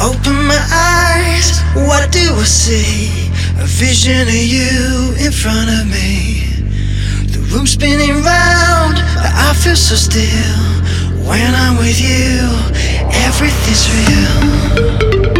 Open my eyes. What do I see? A vision of you in front of me. The room spinning round, I feel so still. When I'm with you, everything's real.